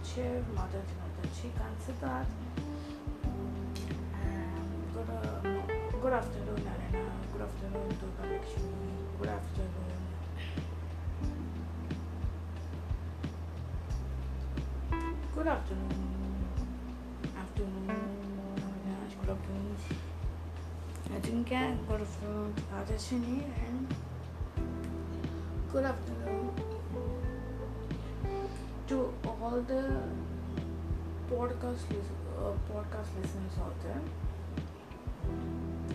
Madhav Madhav Shrikant And good, uh, good afternoon, Narayana. Good afternoon, Durga Lakshmi. Good afternoon. Good afternoon. Afternoon. Good afternoon. Ajinkya, good afternoon. Adashini, and good afternoon all the podcast uh, podcast listeners out there.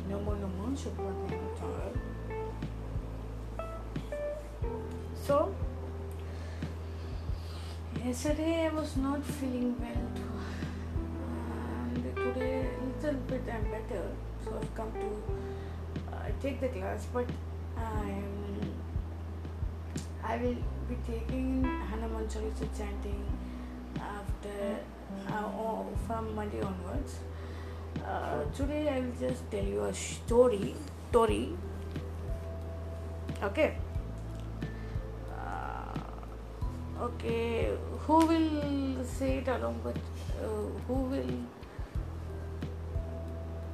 Namo Namo Shubhodaya So, yesterday I was not feeling well, and today a little bit I'm better. So I've come to uh, take the class, but I'm I will be taking Hanuman Chalisa chanting uh, from Monday onwards. Uh, today I will just tell you a story. Story. Okay. Uh, okay. Who will say it along with? Uh, who will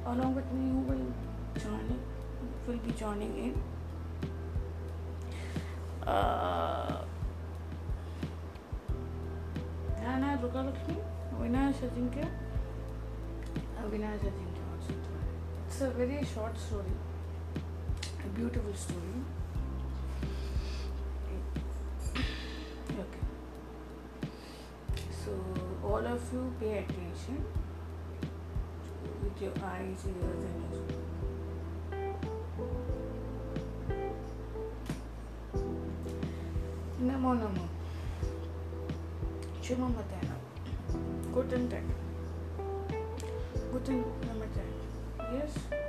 along with me? Who will join? Will be joining in. है Durga Lakshmi Avinash Ajinkya Avinash Ajinkya also. It's a very short story, a beautiful story. Okay. So all of you pay attention with your eyes, ears, and your Namo Namo. Shubham Matana. Guten Tag. Guten Namaste. Yes. Yes.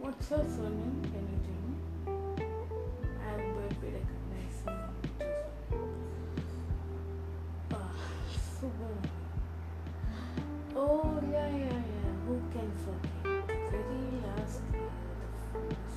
What's her Sonia?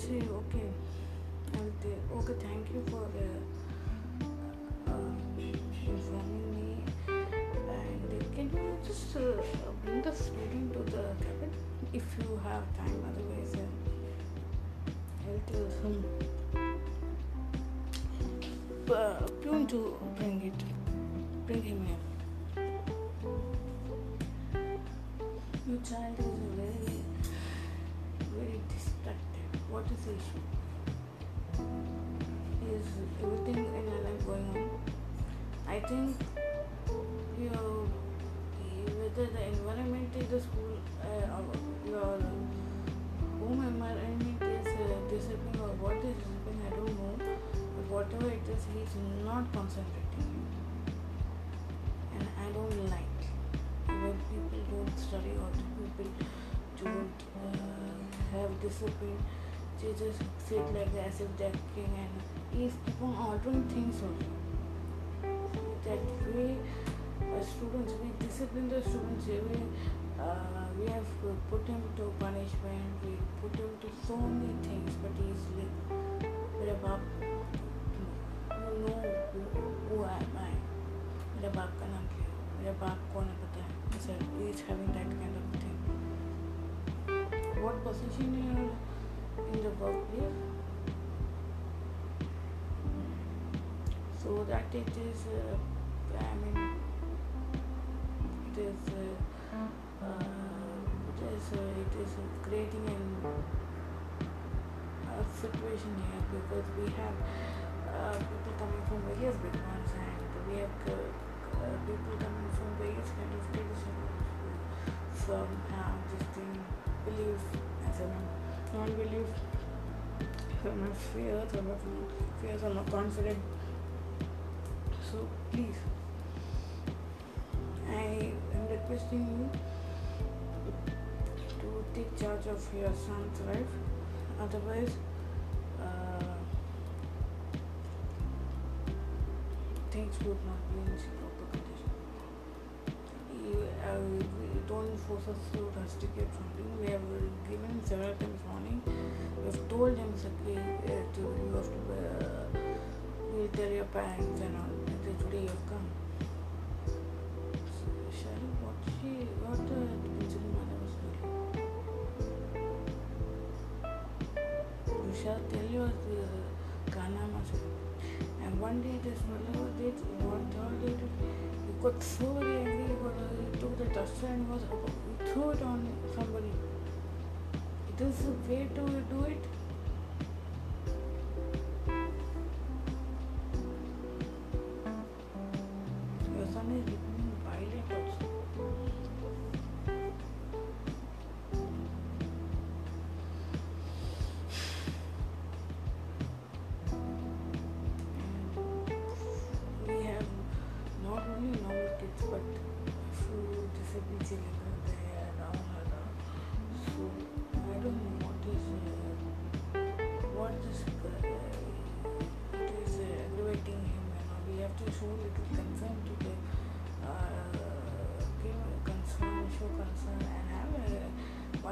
say okay. Okay thank you for uh, uh, informing me. And can you just uh, bring the student to the cabin? If you have time otherwise uh, I'll tell some uh, to bring it. Bring him here. You child. Is? Is everything in your life going on? I think you know, whether the environment in the school uh, or your home environment is uh, discipline or what is discipline, I don't know. But whatever it is, he's not concentrating. And I don't like when people don't study or people don't uh, have discipline They just sit like that as if they're king and he's keep on ordering things also that we as students we discipline the students we uh, we have put him to punishment we put him to so many things but he's like मेरा बाप you know who, who am I मेरा बाप का नाम क्या है मेरा बाप कौन है पता है sir he is having that kind of thing what position you are in the workplace so that it is uh, I mean it is uh, uh, it is uh, it is creating an a situation here because we have uh, people coming from various backgrounds and we have uh, people coming from various kind of traditions from uh, this thing belief and some non-belief some have fear some have fear some are confident so please, I am requesting you to take charge of your son's life. Otherwise, uh, things would not be in proper condition. You, we don't force us to rusticate something. We have given several times warning. We have told him that uh, to, you have to. Uh, we'll tell your parents and all today you've come.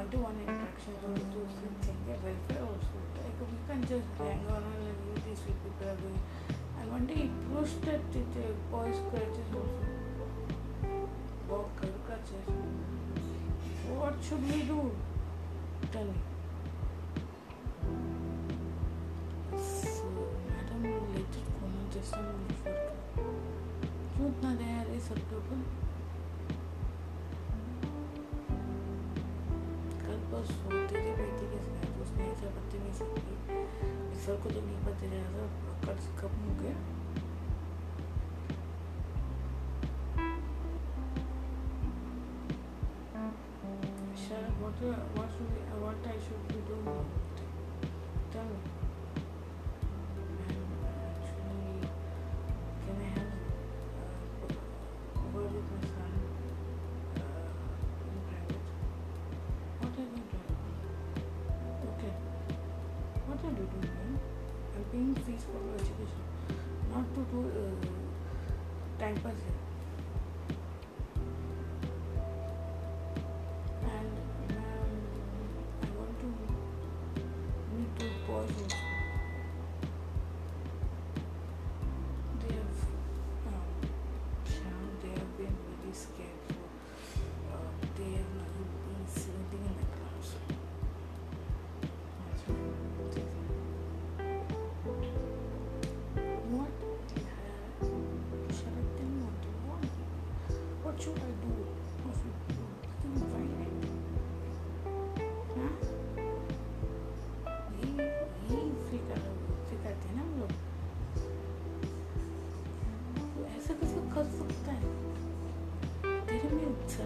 One-to-one interaction or to think their welfare also. Like we can just hang on and like these people are doing. And one day pushed at the uh, boys' crutches also. Walk crutches. What should we do? Tell me. What, uh, what, should what I should doing? Tell me.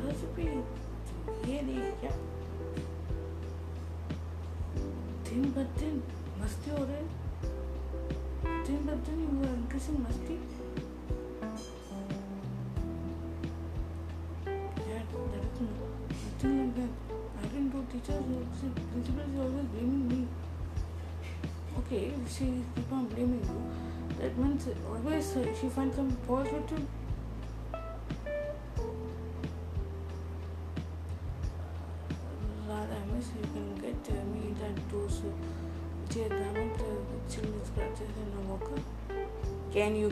में से भी ये नहीं क्या दिन ब दिन मस्ती हो रहे दिन ब दिन यू आर मस्ती nothing like that. I didn't do teachers. Principal is always blaming me. Okay, she keep on blaming you. That means always uh, she finds some fault with you.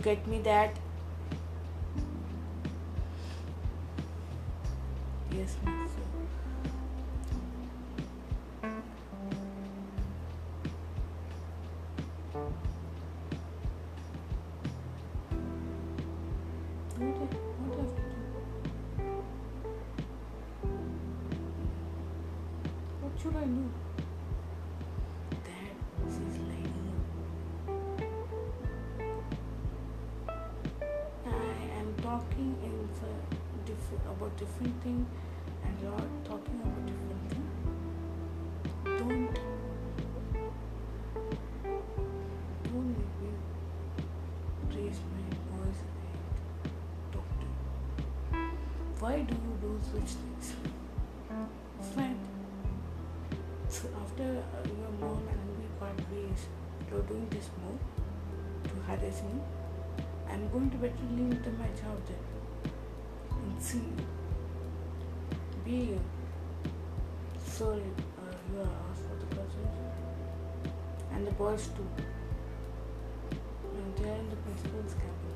Get me that? About different thing and you're talking about different thing. Don't don't make me raise my voice and talk to you. Why do you do such things? Fine. So after your mom and we part ways, you're doing this more to harass me. I'm going to better to my job then see. Be sorry, uh, you are asked for the cousins and the boys too. And they are in the principal's cabin.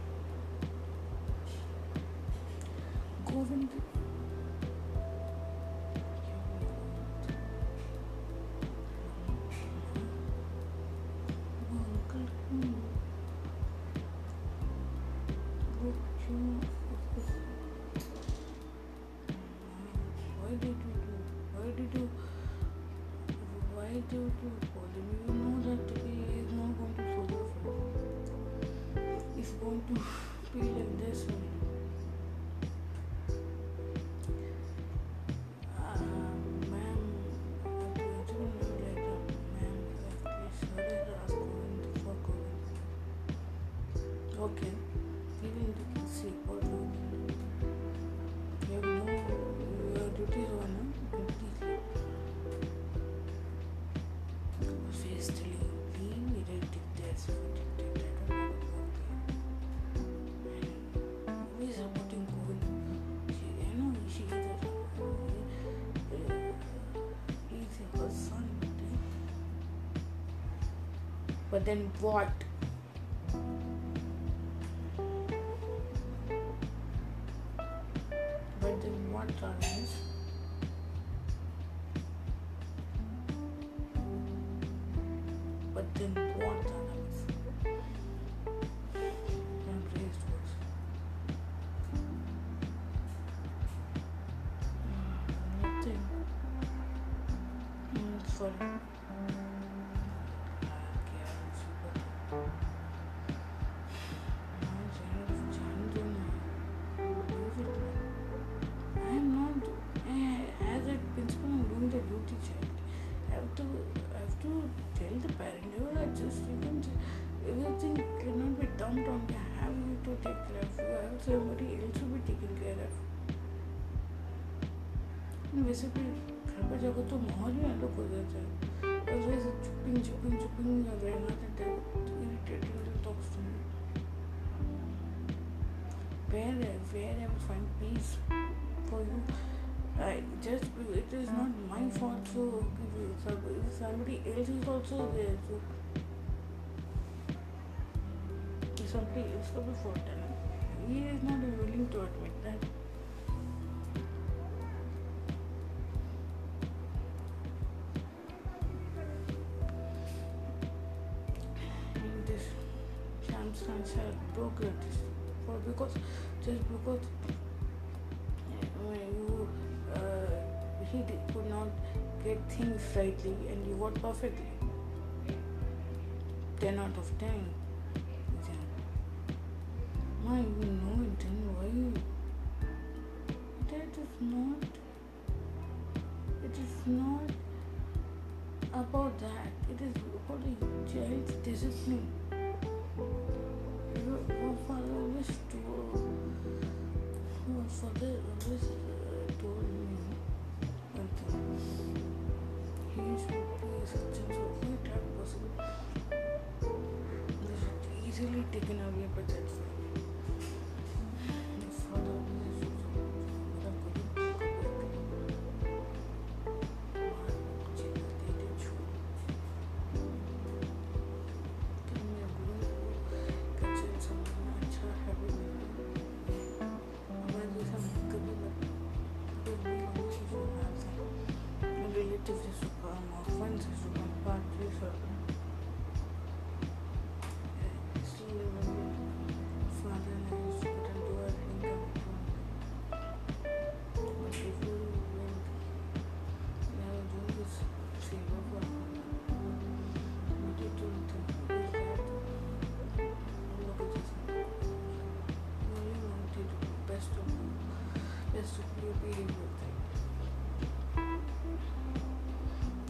不不一定。But then what? Somebody else to be taken care of. वैसे भी घर पर जाकर तो माहौल ही अलग हो जाता है और वैसे चुपिंग चुपिंग चुपिंग रहना रहता है irritating talks to me where where I will find peace for you. I just it is not my fault. So if somebody else is also there, so if somebody else will be fault, and he is not willing to admit that. In this circumstance, broken for because just because when you uh, he did, could not get things rightly and you got perfectly. 10 out of 10 my, we know it didn't work. That is not. It is not about that. It is about a child's discipline. Your father always told. Your father always यही बोलते हैं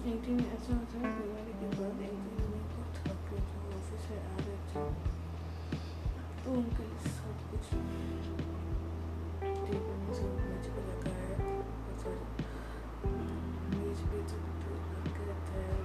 एक दिन ऐसा होता है बीमारी के बाद एक दिन मैं बहुत थक गई थी ऑफ़िस से आ रहे थे तो उनके सब कुछ टेबल में सब मेज पर रखा है बहुत सारे मेज पे तो रखा रहता है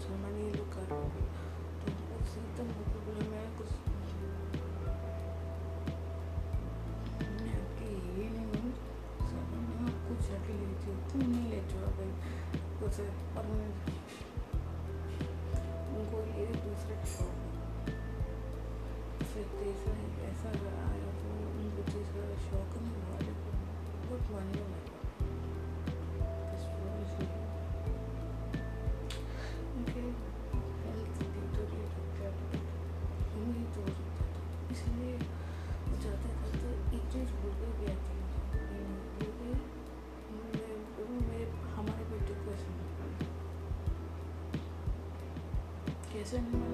मुसलमान ये लोग कर तो मैं कुछ मैं ये नहीं मैं तुम नहीं कुछ उनको ये शौक ऐसा आया तो उनको तीसरा शौक नहीं हुआ बहुत मान्य Jackson.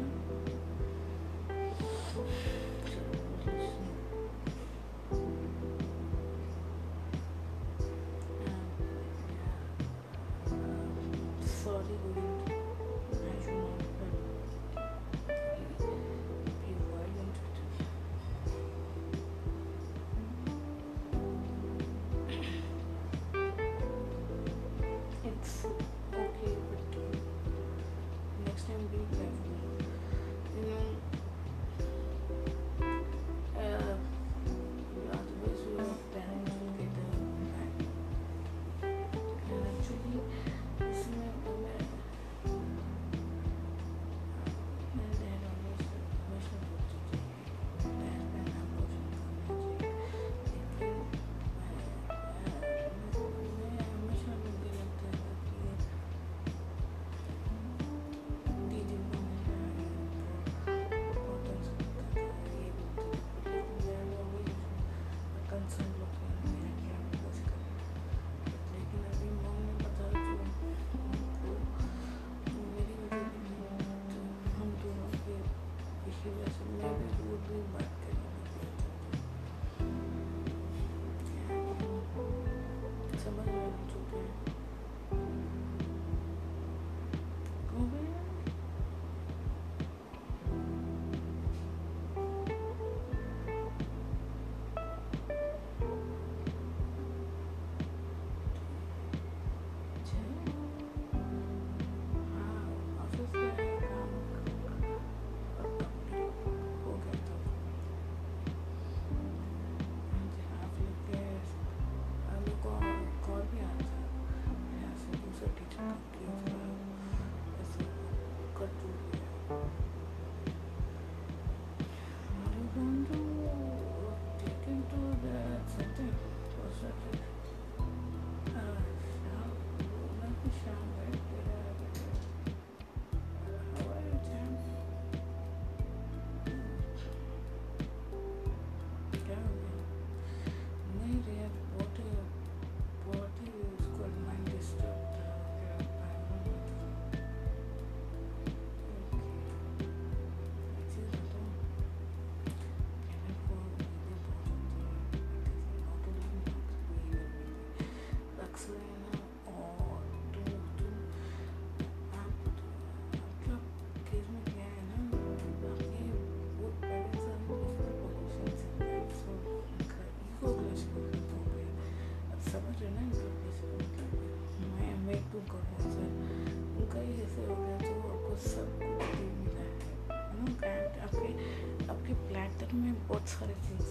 benim o tarafıydı.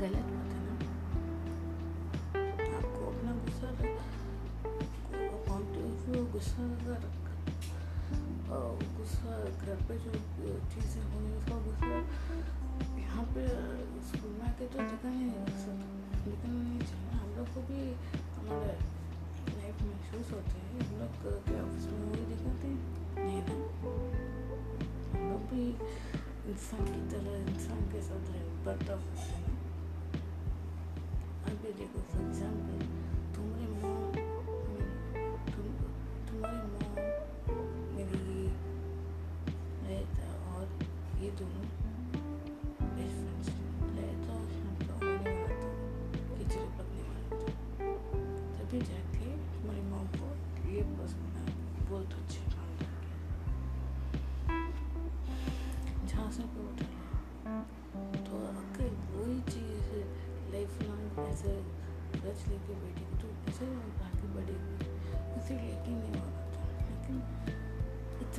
गलत बात है ना। आपको अपना गुस्सा गुस्सा अगर गुस्सा घर पे जो चीज़ें हुई उसका गुस्सा, यहाँ पे स्कूल में आके तो दिखना चाहिए हम लोग को भी हमारे लाइफ महसूस होते हैं, हम लोग के ऑफ़िस में वही दिखाते हैं। नहीं ना लोग भी इंसान की तरह इंसान के साथ रह बर्ताव करते हैं अभी देखो फॉर एग्ज़ाम्पल तुम्हारे मॉम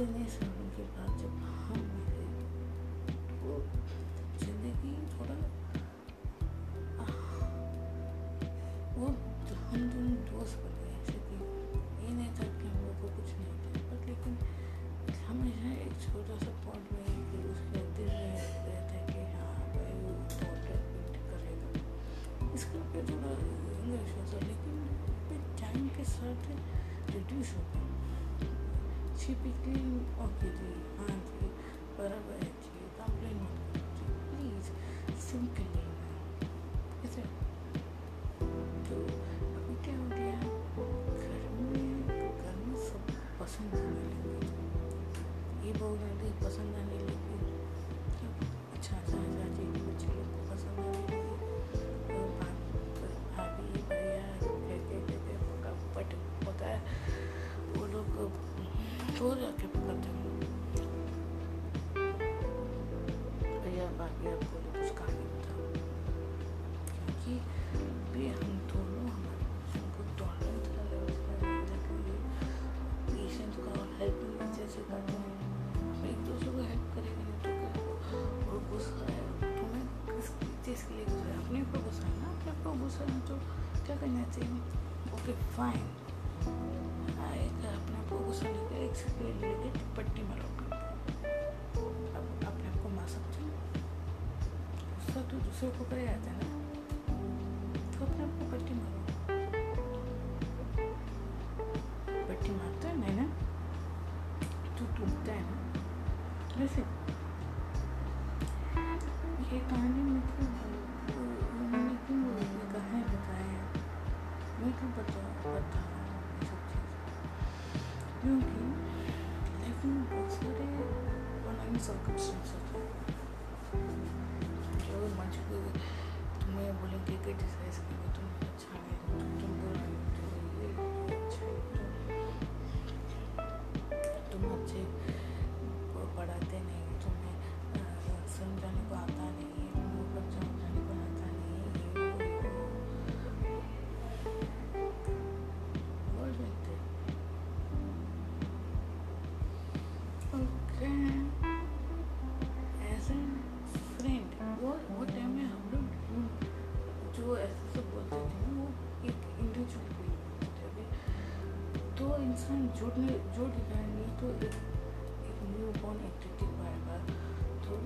इतने सालों के बाद जब हम मिले तो ज़िंदगी थोड़ा वो हम दोनों दोस्त बन गए ऐसे कि ये नहीं था कि हम लोग को कुछ नहीं था बट लेकिन हमेशा एक छोटा सा पॉइंट में कि उसके दिल रहता है कि हाँ भाई, वो डॉटर करेगा। इसके पे थोड़ा इंग्लिश होता, लेकिन टाइम के साथ रिड्यूस हो गया छिपिकली ओके जी हाँ जी बराबर है जी कंप्लेन मत करो जी प्लीज़ सिंपली है तो क्या करना चाहिए? ओके फाइन आएगा अपने आप को गुस्सा लेकर एक सेकेंड लेकर पट्टी मारो। अब अपने आप को मार सकते हो गुस्सा तो दूसरे को कर जाता है ना इंसान जोड़ने जोड़ नहीं तो एक एक न्यू बॉर्न एंटिटी पाएगा तो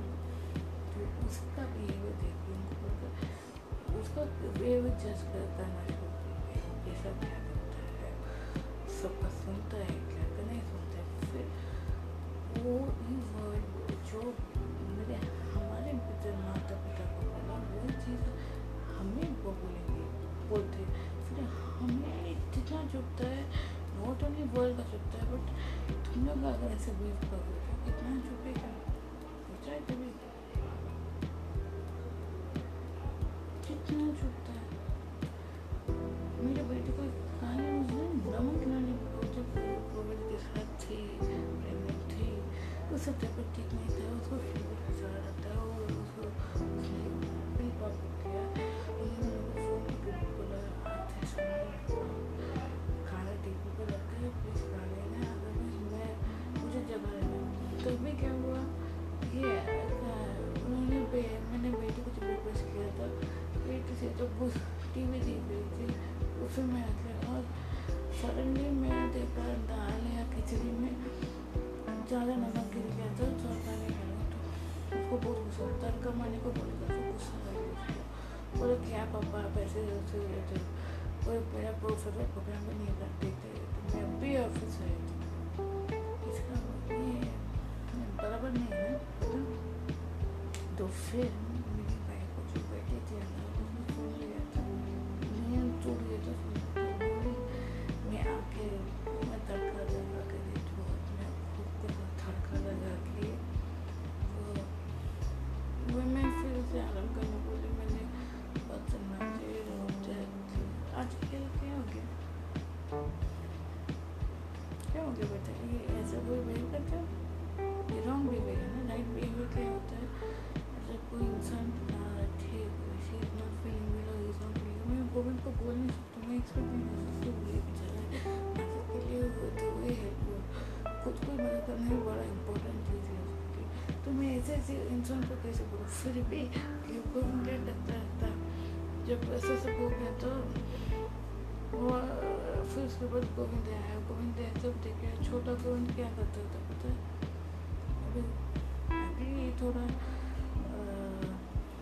तो उसका बिहेवियर देखिए उनको उसका बिहेवियर जज करना शुरू कर दिया कैसा क्या करता है, सबका सुनता है क्या का नहीं सुनता है, फिर वो ही वर्ड जो मेरे, हमारे पिता माता पिता को बोला, वो चीज़ हमें बोलेंगे, बोलते फिर हमें इतना चुपता है नॉट ओनली वर्ल्ड का चुपता है बट तुम लोग अगर ऐसे बिहेव करोगे तो कितना चुपेगा सोचा है कभी क्या हुआ? ये उन्होंने बे, मैंने बेटे को जब रिक्वेस्ट किया था बेटे से तो वो टीवी देख रही थी उसमें मैं आ गया और सडनली मैं देखा दाल या खिचड़ी में ज़्यादा नमक गिर गया था चौथा नहीं लगा तो उसको बहुत गुस्सा तड़का मारने को बोला तो गुस्सा लग गया बोले क्या पापा आप ऐसे हो कोई मेरा प्रोफेसर प्रोग्राम में नहीं करते थे तो मैं भी ऑफ़िस आई थी। food. भी गोविंद क्या करता रहता जब ऐसा सब हो गया तो फिर उसके बाद गोविंद आया गोविंद आया तब देखे छोटा गोविंद क्या करता था पता अभी अभी थोड़ा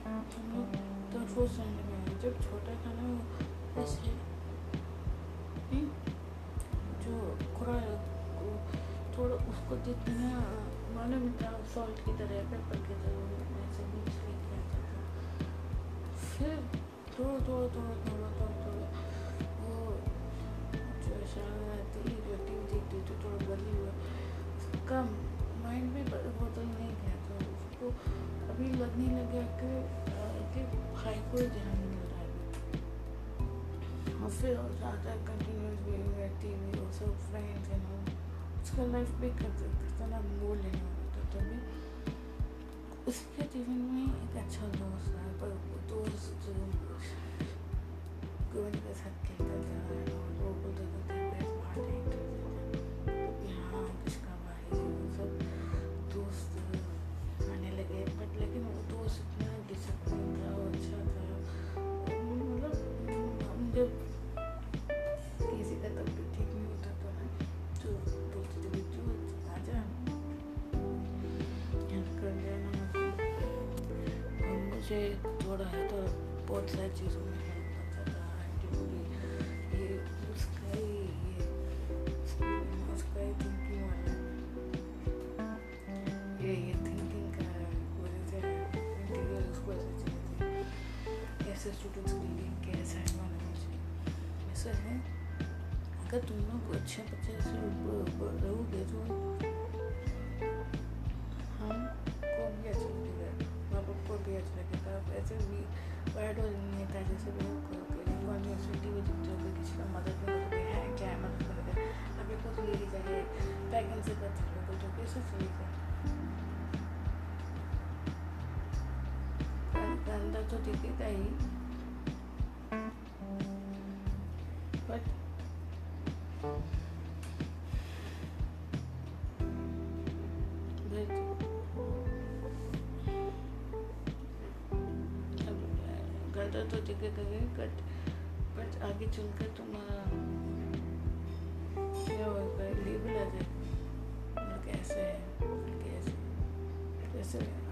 हम लोग तरफोस रहने में आए। जब छोटा था ना ऐसे हम्म, जो थोड़ा उसको जितना मालूम था सॉल्ट की तरह पेपर की तरह ऐसे मिक्स लेके आता था फिर थोड़ा थोड़ा थोड़ा थोड़ा थोड़ा उसका माइंड भी बदल नहीं गया तो उसको अभी लगने लगा कि कि भाई को ध्यान मिल रहा है। और फिर ज़्यादा कंटिन्यूस भी वी और सब फ्रेंड्स उसका लाइफ भी कर ना बोल लेना होता तभी उसके जीवन में एक अच्छा दोस्त है पर वो दोस्त गोविंद के साथ मुझे थोड़ा है तो बहुत सारी चीज़ों अंदर तो दिखेगा ही। बट तो जगह करेंगे बट बट आगे चलकर तुम्हारा क्या होगा कैसे है कैसे कैसे हम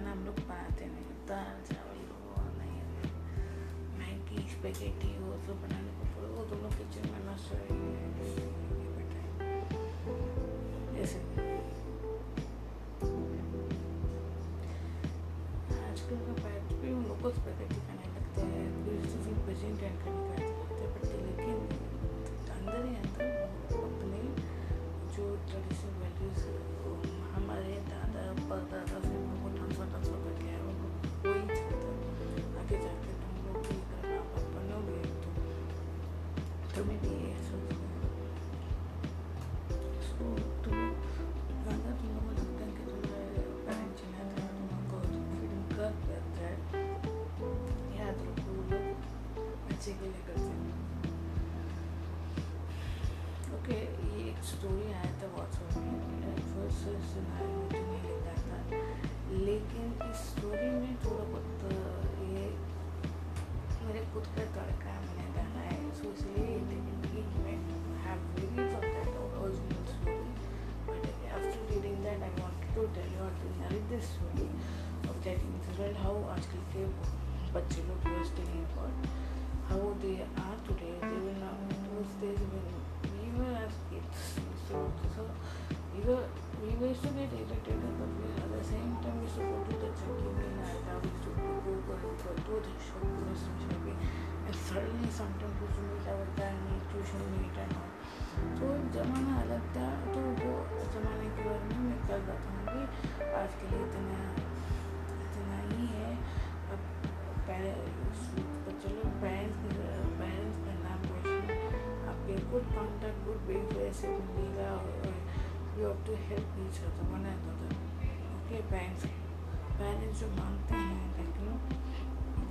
खाना हम लोग बनाते नहीं दाल चावल वो नहीं मैगी स्पेगेटी वो सब बनाने को पड़े वो दोनों किचन में नष्ट जैसे आजकल का पैट भी उन लोग को स्पेगेटी खाने लगते हैं प्रेजेंट करने बच्चे लोग use taking for how they are today they will not we were as kids so so we were we used to get irritated but we, at the same time we used to go to the checking in and we used to go, go, go to the shop shopping and suddenly sometimes we good contact good behaviour ऐसे मिलेगा you have to help each other one and other okay parents parents जो मांगते हैं like no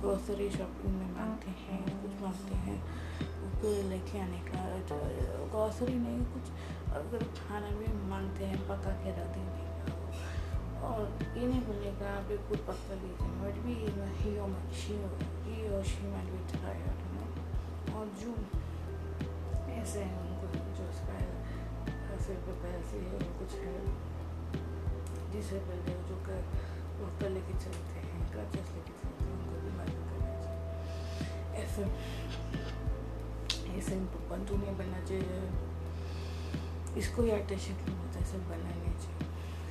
grocery shopping में मांगते हैं, कुछ मांगते हैं लेके आने का ग्रॉसरी नहीं, कुछ अगर खाना भी मांगते हैं, पका के रख देने का और ये नहीं बोलेगा आप एक कुछ पक्का लीजिए बट भी ही और she might be tired no और जो ऐसे हैं, उनको जो सिर पे पैसे है कुछ है। जिसे पहले जो कर, वो कर लेके चलते हैं कर्चस लेके चलते हैं, उनको भी मदद करना चाहिए। ऐसे ऐसे बंधु नहीं बनना चाहिए। इसको ही अटैचमेंट नहीं होता ऐसे बनना नहीं चाहिए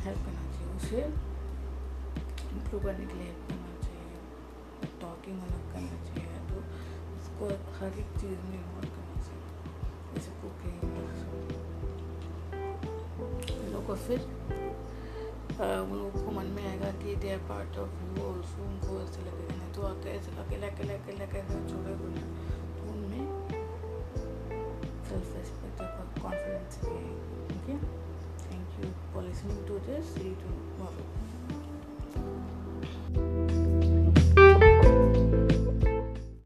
हेल्प करना चाहिए, उसे इम्प्रूव करने के लिए हेल्प करना चाहिए टॉकिंग अलग करना चाहिए तो उसको हर एक चीज़ में कुकिंग लोग को फिर उन लोगों को मन में आएगा कि they are part of you also उनको ऐसे लगेगा नहीं तो अकेले अकेला अकेला अकेला कैसे छोड़े तो उनमें or confidence again okay? Thank you for listening to this. See you tomorrow.